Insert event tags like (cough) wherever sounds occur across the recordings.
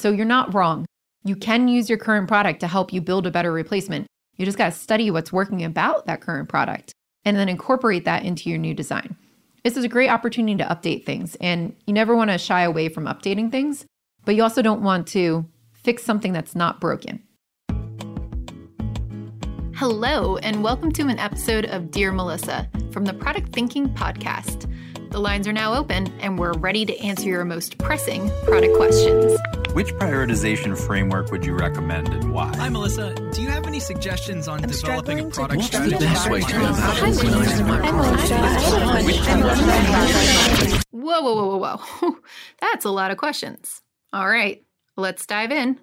So you're not wrong. You can use your current product to help you build a better replacement. You just got to study what's working about that current product and then incorporate that into your new design. This is a great opportunity to update things, and you never want to shy away from updating things, but you also don't want to fix something that's not broken. Hello, and welcome to an episode of Dear Melissa from the Product Thinking Podcast. The lines are now open, and we're ready to answer your most pressing product questions. Which prioritization framework would you recommend and why? Hi, Melissa. Do you have any suggestions on I'm developing a struggling to product What's strategy? the best way to go about Whoa, whoa, whoa, whoa, whoa. (laughs) That's a lot of questions. All right, let's dive in.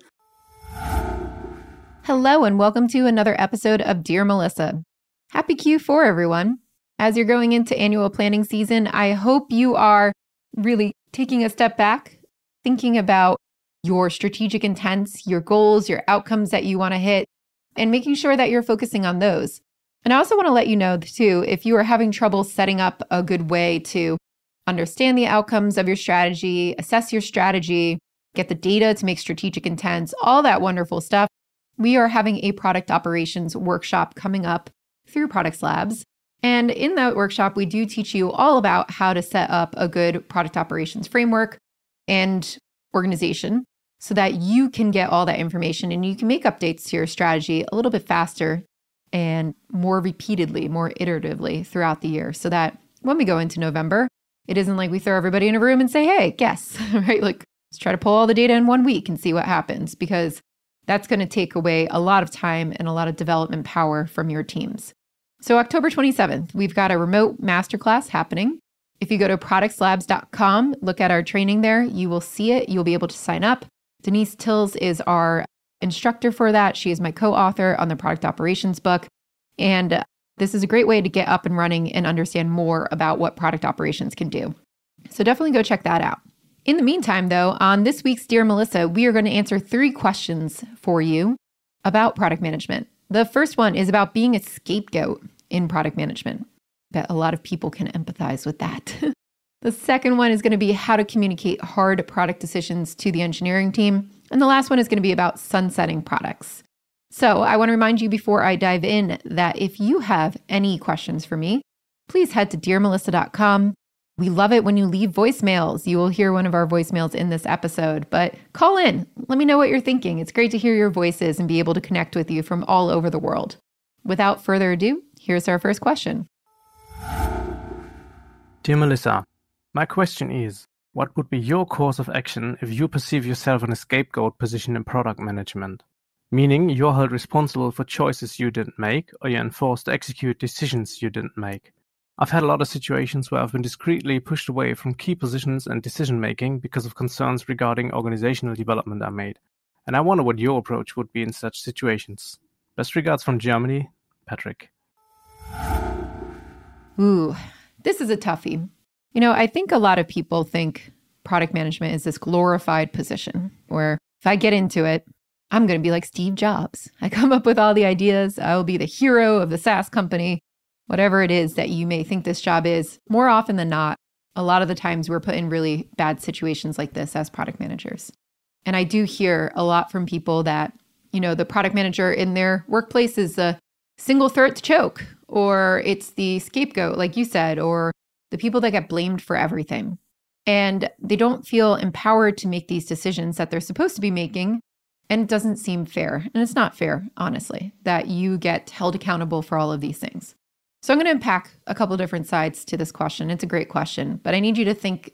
Hello, and welcome to another episode of Dear Melissa. Happy Q4, everyone. As you're going into annual planning season, I hope you are really taking a step back, thinking about your strategic intents, your goals, your outcomes that you want to hit, and making sure that you're focusing on those. And I also want to let you know, too, if you are having trouble setting up a good way to understand the outcomes of your strategy, assess your strategy, get the data to make strategic intents, all that wonderful stuff, we are having a product operations workshop coming up through Produx Labs. And in that workshop, we do teach you all about how to set up a good product operations framework and organization so that you can get all that information and you can make updates to your strategy a little bit faster and more repeatedly, more iteratively throughout the year so that when we go into November, it isn't like we throw everybody in a room and say, hey, guess, (laughs) right? Like, let's try to pull all the data in one week and see what happens because that's going to take away a lot of time and a lot of development power from your teams. So, October 27th, we've got a remote masterclass happening. If you go to produxlabs.com, look at our training there, you will see it. You'll be able to sign up. Denise Tilles is our instructor for that. She is my co author on the product operations book. And this is a great way to get up and running and understand more about what product operations can do. So, definitely go check that out. In the meantime, though, on this week's Dear Melissa, we are going to answer three questions for you about product management. The first one is about being a scapegoat in product management. Bet a lot of people can empathize with that. (laughs) the second one is going to be how to communicate hard product decisions to the engineering team. And the last one is going to be about sunsetting products. So, I want to remind you before I dive in that if you have any questions for me, please head to dearmelissa.com. We love it when you leave voicemails. You will hear one of our voicemails in this episode, but call in. Let me know what you're thinking. It's great to hear your voices and be able to connect with you from all over the world. Without further ado, here's our first question. Dear Melissa, my question is what would be your course of action if you perceive yourself in a scapegoat position in product management? Meaning you're held responsible for choices you didn't make or you're enforced to execute decisions you didn't make. I've had a lot of situations where I've been discreetly pushed away from key positions and decision making because of concerns regarding organizational development I made. And I wonder what your approach would be in such situations. Best regards from Germany, Patrick. Ooh, this is a toughie. You know, I think a lot of people think product management is this glorified position where if I get into it, I'm going to be like Steve Jobs. (laughs) I come up with all the ideas. I will be the hero of the SaaS company, whatever it is that you may think this job is. More often than not, a lot of the times we're put in really bad situations like this as product managers. And I do hear a lot from people that, you know, the product manager in their workplace is a single throat to choke, or it's the scapegoat, like you said, or the people that get blamed for everything. And they don't feel empowered to make these decisions that they're supposed to be making. And it doesn't seem fair. And it's not fair, honestly, that you get held accountable for all of these things. So I'm going to unpack a couple different sides to this question. It's a great question, but I need you to think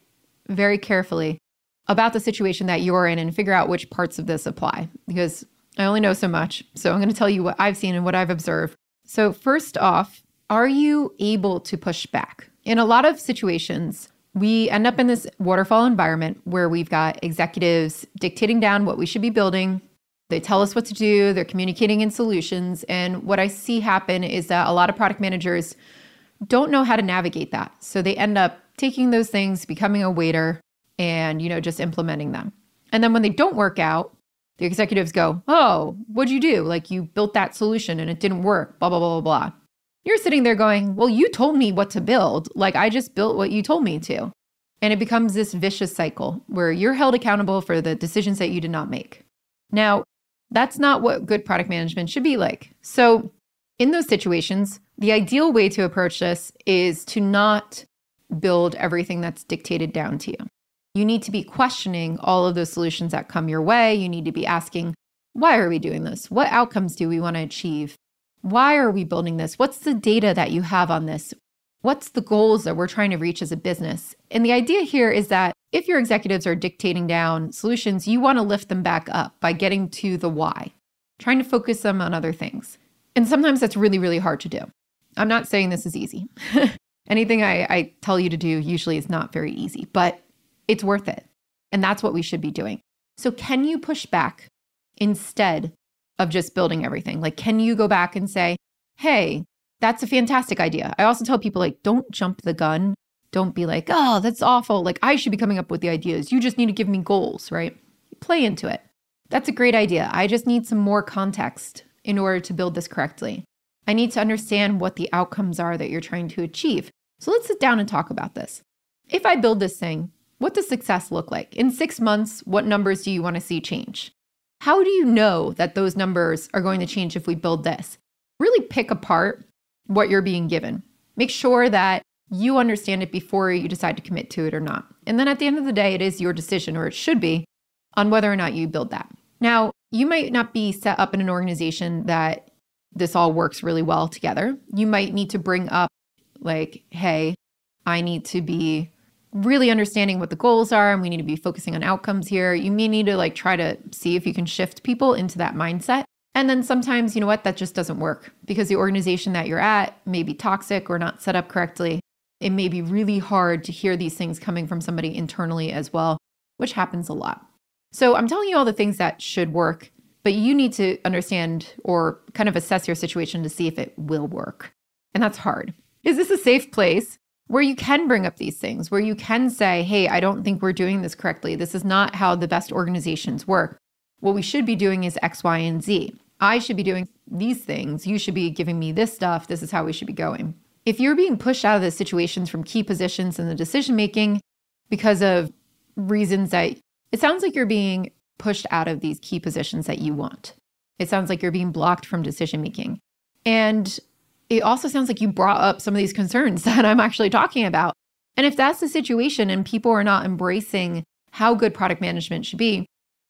very carefully about the situation that you're in and figure out which parts of this apply because I only know so much. So I'm going to tell you what I've seen and what I've observed. So, first off, are you able to push back? In a lot of situations, we end up in this waterfall environment where we've got executives dictating down what we should be building. They tell us what to do, they're communicating in solutions. And what I see happen is that a lot of product managers don't know how to navigate that. So they end up taking those things, becoming a waiter, and you know, just implementing them. And then when they don't work out, the executives go, Oh, what'd you do? Like you built that solution and it didn't work, blah, blah, blah, blah, blah. You're sitting there going, Well, you told me what to build. Like I just built what you told me to. And it becomes this vicious cycle where you're held accountable for the decisions that you did not make. Now, that's not what good product management should be like. So, in those situations, the ideal way to approach this is to not build everything that's dictated down to you. You need to be questioning all of those solutions that come your way. You need to be asking, why are we doing this? What outcomes do we want to achieve? Why are we building this? What's the data that you have on this? What's the goals that we're trying to reach as a business? And the idea here is that if your executives are dictating down solutions, you want to lift them back up by getting to the why, trying to focus them on other things. And sometimes that's really, really hard to do. I'm not saying this is easy. (laughs) Anything I, I tell you to do usually is not very easy, but it's worth it. And that's what we should be doing. So, can you push back instead of just building everything? Like, can you go back and say, hey, that's a fantastic idea? I also tell people, like, don't jump the gun. Don't be like, oh, that's awful. Like, I should be coming up with the ideas. You just need to give me goals, right? Play into it. That's a great idea. I just need some more context in order to build this correctly. I need to understand what the outcomes are that you're trying to achieve. So let's sit down and talk about this. If I build this thing, what does success look like? In six months, what numbers do you want to see change? How do you know that those numbers are going to change if we build this? Really pick apart what you're being given. Make sure that you understand it before you decide to commit to it or not. And then at the end of the day, it is your decision, or it should be, on whether or not you build that. Now, you might not be set up in an organization that this all works really well together. You might need to bring up, like, hey, I need to be really understanding what the goals are and we need to be focusing on outcomes here. You may need to like try to see if you can shift people into that mindset. And then sometimes, you know what, that just doesn't work because the organization that you're at may be toxic or not set up correctly. It may be really hard to hear these things coming from somebody internally as well, which happens a lot. So I'm telling you all the things that should work, but you need to understand or kind of assess your situation to see if it will work. And that's hard. Is this a safe place? Where you can bring up these things, where you can say, hey, I don't think we're doing this correctly. This is not how the best organizations work. What we should be doing is X, Y, and Z. I should be doing these things. You should be giving me this stuff. This is how we should be going. If you're being pushed out of the situations from key positions in the decision making because of reasons that it sounds like you're being pushed out of these key positions that you want, it sounds like you're being blocked from decision making. And it also sounds like you brought up some of these concerns (laughs) that I'm actually talking about. And if that's the situation and people are not embracing how good product management should be,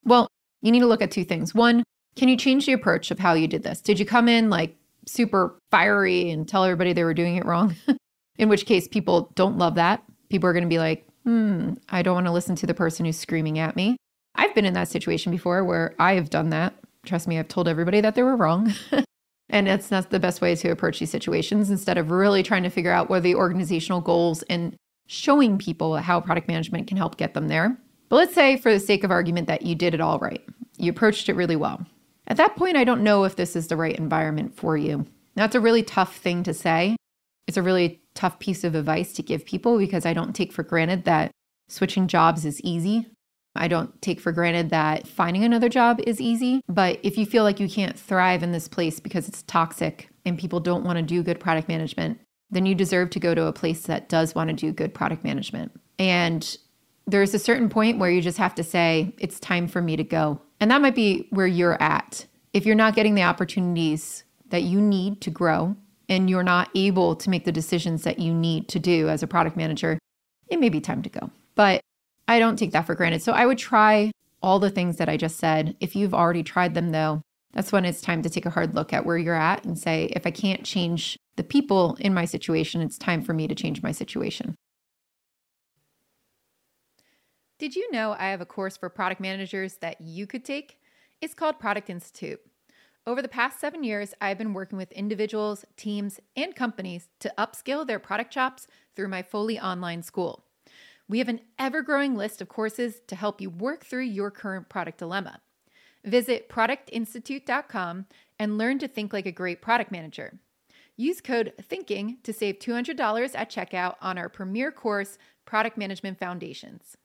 well, you need to look at two things. One, can you change the approach of how you did this? Did you come in like super fiery and tell everybody they were doing it wrong? (laughs) in which case, people don't love that. People are going to be like, hmm, I don't want to listen to the person who's screaming at me. I've been in that situation before where I have done that. Trust me, I've told everybody that they were wrong. (laughs) And it's not the best way to approach these situations instead of really trying to figure out what are the organizational goals and showing people how product management can help get them there. But let's say, for the sake of argument, that you did it all right. You approached it really well. At that point, I don't know if this is the right environment for you. That's a really tough thing to say. It's a really tough piece of advice to give people because I don't take for granted that switching jobs is easy. I don't take for granted that finding another job is easy, but if you feel like you can't thrive in this place because it's toxic and people don't want to do good product management, then you deserve to go to a place that does want to do good product management. And there's a certain point where you just have to say, it's time for me to go. And that might be where you're at. If you're not getting the opportunities that you need to grow and you're not able to make the decisions that you need to do as a product manager, it may be time to go. But I don't take that for granted. So I would try all the things that I just said. If you've already tried them, though, that's when it's time to take a hard look at where you're at and say, if I can't change the people in my situation, it's time for me to change my situation. Did you know I have a course for product managers that you could take? It's called Product Institute. Over the past seven years, I've been working with individuals, teams, and companies to upskill their product chops through my fully online school. We have an ever growing list of courses to help you work through your current product dilemma. Visit productinstitute.com and learn to think like a great product manager. Use code THINKING to save $200 at checkout on our premier course, Product Management Foundations.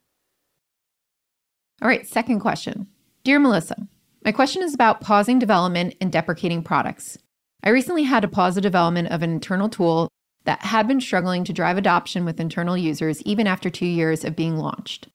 All right, second question. Dear Melissa, my question is about pausing development and deprecating products. I recently had to pause the development of an internal tool that had been struggling to drive adoption with internal users even after two years of being launched.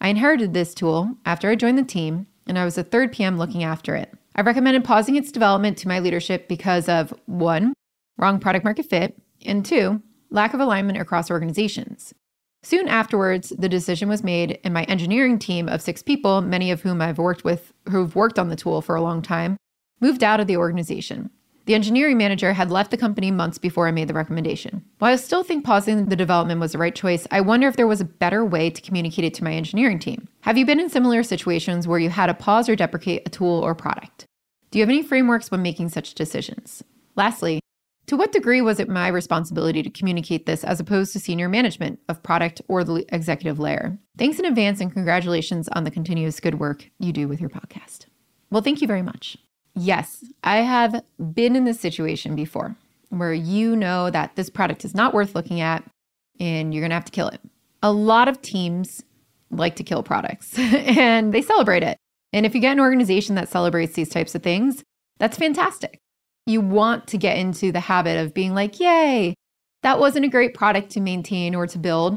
I inherited this tool after I joined the team, and I was the third PM looking after it. I recommended pausing its development to my leadership because of one, wrong product market fit, and two, lack of alignment across organizations. Soon afterwards, the decision was made, and my engineering team of six people, many of whom I've worked with who've worked on the tool for a long time, moved out of the organization. The engineering manager had left the company months before I made the recommendation. While I still think pausing the development was the right choice, I wonder if there was a better way to communicate it to my engineering team. Have you been in similar situations where you had to pause or deprecate a tool or product? Do you have any frameworks when making such decisions? Lastly, to what degree was it my responsibility to communicate this as opposed to senior management of product or the executive layer? Thanks in advance and congratulations on the continuous good work you do with your podcast. Well, thank you very much. Yes, I have been in this situation before where you know that this product is not worth looking at and you're going to have to kill it. A lot of teams like to kill products (laughs) and they celebrate it. And if you get an organization that celebrates these types of things, that's fantastic you want to get into the habit of being like, yay, that wasn't a great product to maintain or to build,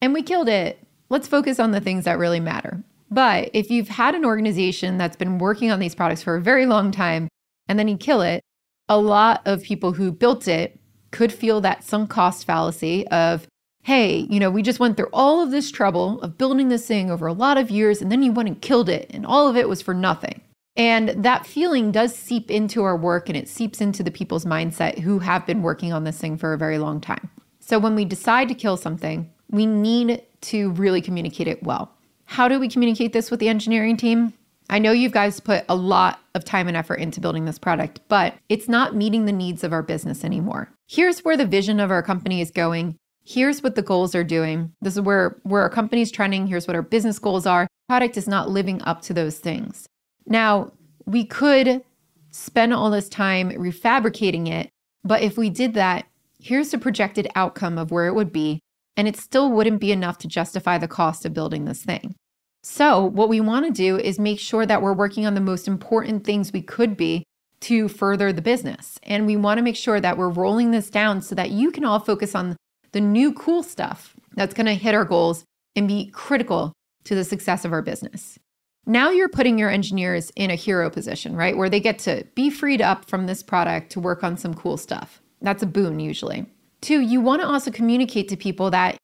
and we killed it. Let's focus on the things that really matter. But if you've had an organization that's been working on these products for a very long time and then you kill it, a lot of people who built it could feel that sunk cost fallacy of, hey, you know, we just went through all of this trouble of building this thing over a lot of years and then you went and killed it and all of it was for nothing. And that feeling does seep into our work and it seeps into the people's mindset who have been working on this thing for a very long time. So when we decide to kill something, we need to really communicate it well. How do we communicate this with the engineering team? I know you guys put a lot of time and effort into building this product, but it's not meeting the needs of our business anymore. Here's where the vision of our company is going. Here's what the goals are doing. This is where, where our company is trending. Here's what our business goals are. Product is not living up to those things. Now, we could spend all this time refabricating it, but if we did that, here's the projected outcome of where it would be, and it still wouldn't be enough to justify the cost of building this thing. So, what we want to do is make sure that we're working on the most important things we could be to further the business. And we want to make sure that we're rolling this down so that you can all focus on the new cool stuff that's going to hit our goals and be critical to the success of our business. Now you're putting your engineers in a hero position, right? Where they get to be freed up from this product to work on some cool stuff. That's a boon usually. Two, you want to also communicate to people that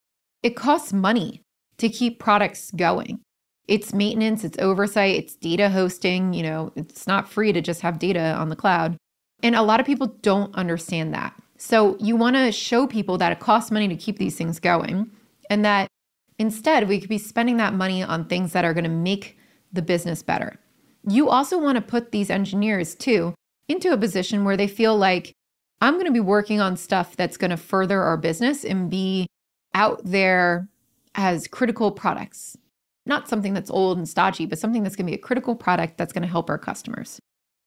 it costs money to keep products going. It's maintenance, it's oversight, it's data hosting. You know, it's not free to just have data on the cloud. And a lot of people don't understand that. So you want to show people that it costs money to keep these things going and that instead we could be spending that money on things that are going to make the business better. You also want to put these engineers too into a position where they feel like I'm going to be working on stuff that's going to further our business and be out there as critical products. Not something that's old and stodgy, but something that's going to be a critical product that's going to help our customers.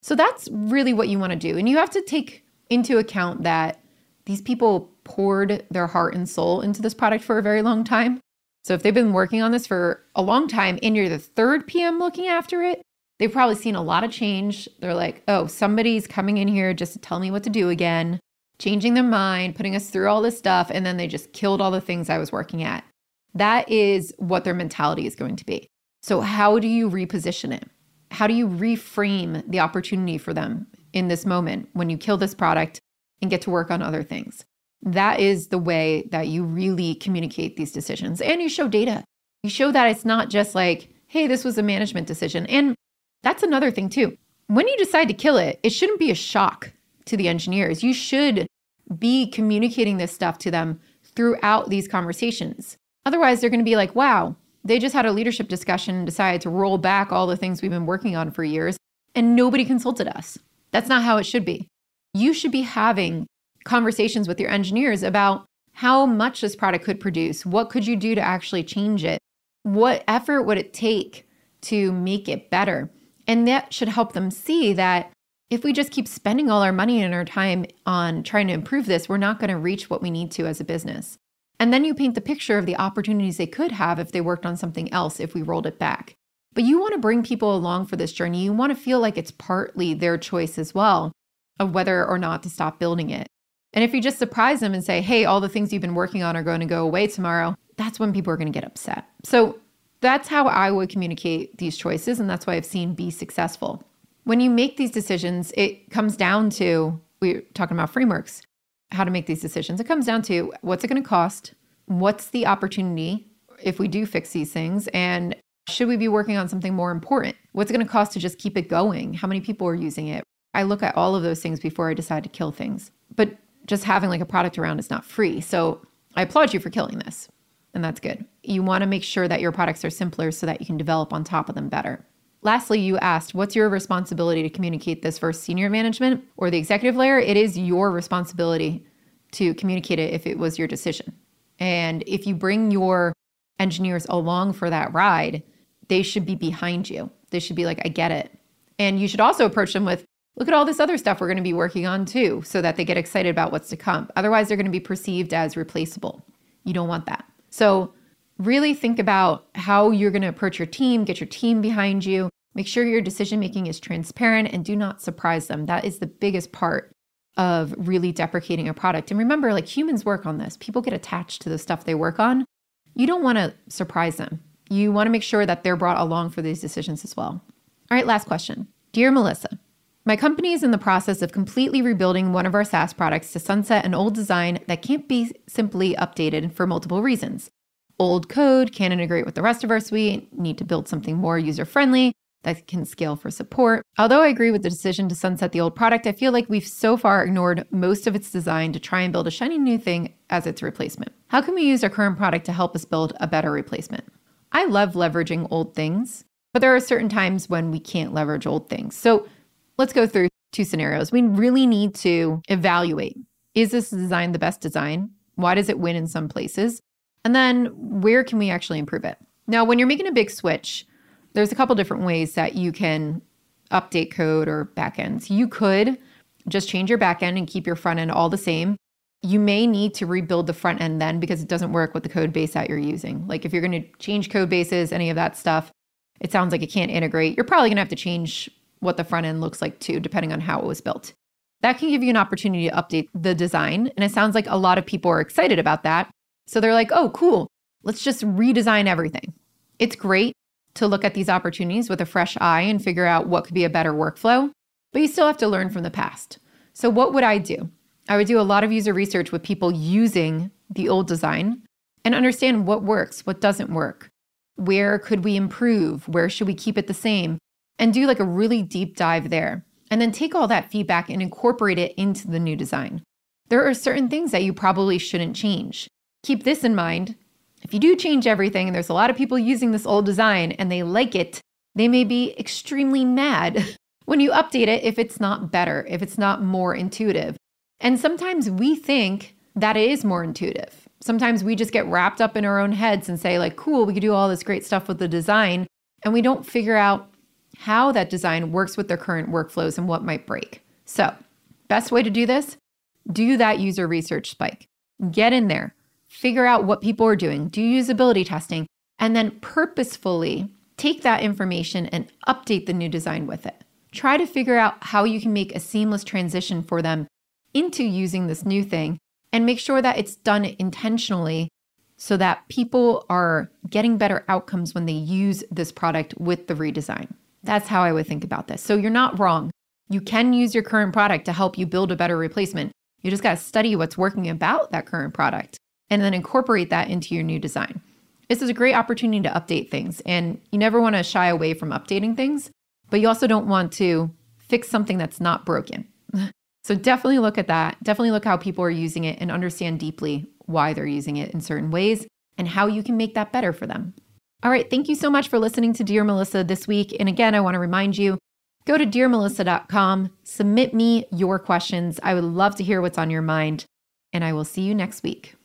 So that's really what you want to do. And you have to take into account that these people poured their heart and soul into this product for a very long time. So if they've been working on this for a long time and you're the third PM looking after it, they've probably seen a lot of change. They're like, oh, somebody's coming in here just to tell me what to do again, changing their mind, putting us through all this stuff, and then they just killed all the things I was working at. That is what their mentality is going to be. So, how do you reposition it? How do you reframe the opportunity for them in this moment when you kill this product and get to work on other things? That is the way that you really communicate these decisions. And you show data. You show that it's not just like, hey, this was a management decision. And that's another thing, too. When you decide to kill it, it shouldn't be a shock to the engineers. You should be communicating this stuff to them throughout these conversations. Otherwise, they're going to be like, wow, they just had a leadership discussion and decided to roll back all the things we've been working on for years, and nobody consulted us. That's not how it should be. You should be having conversations with your engineers about how much this product could produce. What could you do to actually change it? What effort would it take to make it better? And that should help them see that if we just keep spending all our money and our time on trying to improve this, we're not going to reach what we need to as a business. And then you paint the picture of the opportunities they could have if they worked on something else if we rolled it back. But you want to bring people along for this journey. You want to feel like it's partly their choice as well of whether or not to stop building it. And if you just surprise them and say, hey, all the things you've been working on are going to go away tomorrow, that's when people are going to get upset. So that's how I would communicate these choices. And that's why I've seen be successful. When you make these decisions, it comes down to we're talking about frameworks, how to make these decisions. It comes down to what's it going to cost? What's the opportunity if we do fix these things? And should we be working on something more important? What's it going to cost to just keep it going? How many people are using it? I look at all of those things before I decide to kill things. But just having like a product around is not free. So I applaud you for killing this. And that's good. You want to make sure that your products are simpler so that you can develop on top of them better. Lastly, you asked, what's your responsibility to communicate this for senior management or the executive layer? It is your responsibility to communicate it if it was your decision. And if you bring your engineers along for that ride, they should be behind you. They should be like, I get it. And you should also approach them with, look at all this other stuff we're going to be working on too, so that they get excited about what's to come. Otherwise, they're going to be perceived as replaceable. You don't want that. So, really think about how you're going to approach your team, get your team behind you, make sure your decision making is transparent, and do not surprise them. That is the biggest part of really deprecating a product. And remember, like humans work on this, people get attached to the stuff they work on. You don't want to surprise them. You want to make sure that they're brought along for these decisions as well. All right, last question. Dear Melissa, my company is in the process of completely rebuilding one of our SaaS products to sunset an old design that can't be simply updated for multiple reasons. Old code can't integrate with the rest of our suite, need to build something more user friendly that can scale for support. Although I agree with the decision to sunset the old product, I feel like we've so far ignored most of its design to try and build a shiny new thing as its replacement. How can we use our current product to help us build a better replacement? I love leveraging old things, but there are certain times when we can't leverage old things. So let's go through two scenarios. We really need to evaluate is this design the best design? Why does it win in some places? And then where can we actually improve it? Now, when you're making a big switch, there's a couple different ways that you can update code or backends. You could just change your backend and keep your front end all the same. You may need to rebuild the front end then because it doesn't work with the code base that you're using. Like if you're going to change code bases, any of that stuff, it sounds like it can't integrate. You're probably going to have to change what the front end looks like too, depending on how it was built. That can give you an opportunity to update the design. And it sounds like a lot of people are excited about that. So they're like, oh, cool, let's just redesign everything. It's great to look at these opportunities with a fresh eye and figure out what could be a better workflow, but you still have to learn from the past. So, what would I do? I would do a lot of user research with people using the old design and understand what works, what doesn't work. Where could we improve? Where should we keep it the same? and do like a really deep dive there. And then take all that feedback and incorporate it into the new design. There are certain things that you probably shouldn't change. Keep this in mind. If you do change everything and there's a lot of people using this old design and they like it, they may be extremely mad (laughs) when you update it if it's not better, if it's not more intuitive. And sometimes we think that it is more intuitive. Sometimes we just get wrapped up in our own heads and say, like, cool, we could do all this great stuff with the design. And we don't figure out how that design works with their current workflows and what might break. So, best way to do this do that user research spike. Get in there, figure out what people are doing, do usability testing, and then purposefully take that information and update the new design with it. Try to figure out how you can make a seamless transition for them into using this new thing and make sure that it's done intentionally so that people are getting better outcomes when they use this product with the redesign. That's how I would think about this. So you're not wrong. You can use your current product to help you build a better replacement. You just got to study what's working about that current product and then incorporate that into your new design. This is a great opportunity to update things, and you never want to shy away from updating things, but you also don't want to fix something that's not broken. (laughs) so definitely look at that. Definitely look how people are using it and understand deeply why they're using it in certain ways and how you can make that better for them. All right, thank you so much for listening to Dear Melissa this week. And again, I want to remind you go to dearmelissa.com, submit me your questions. I would love to hear what's on your mind, and I will see you next week.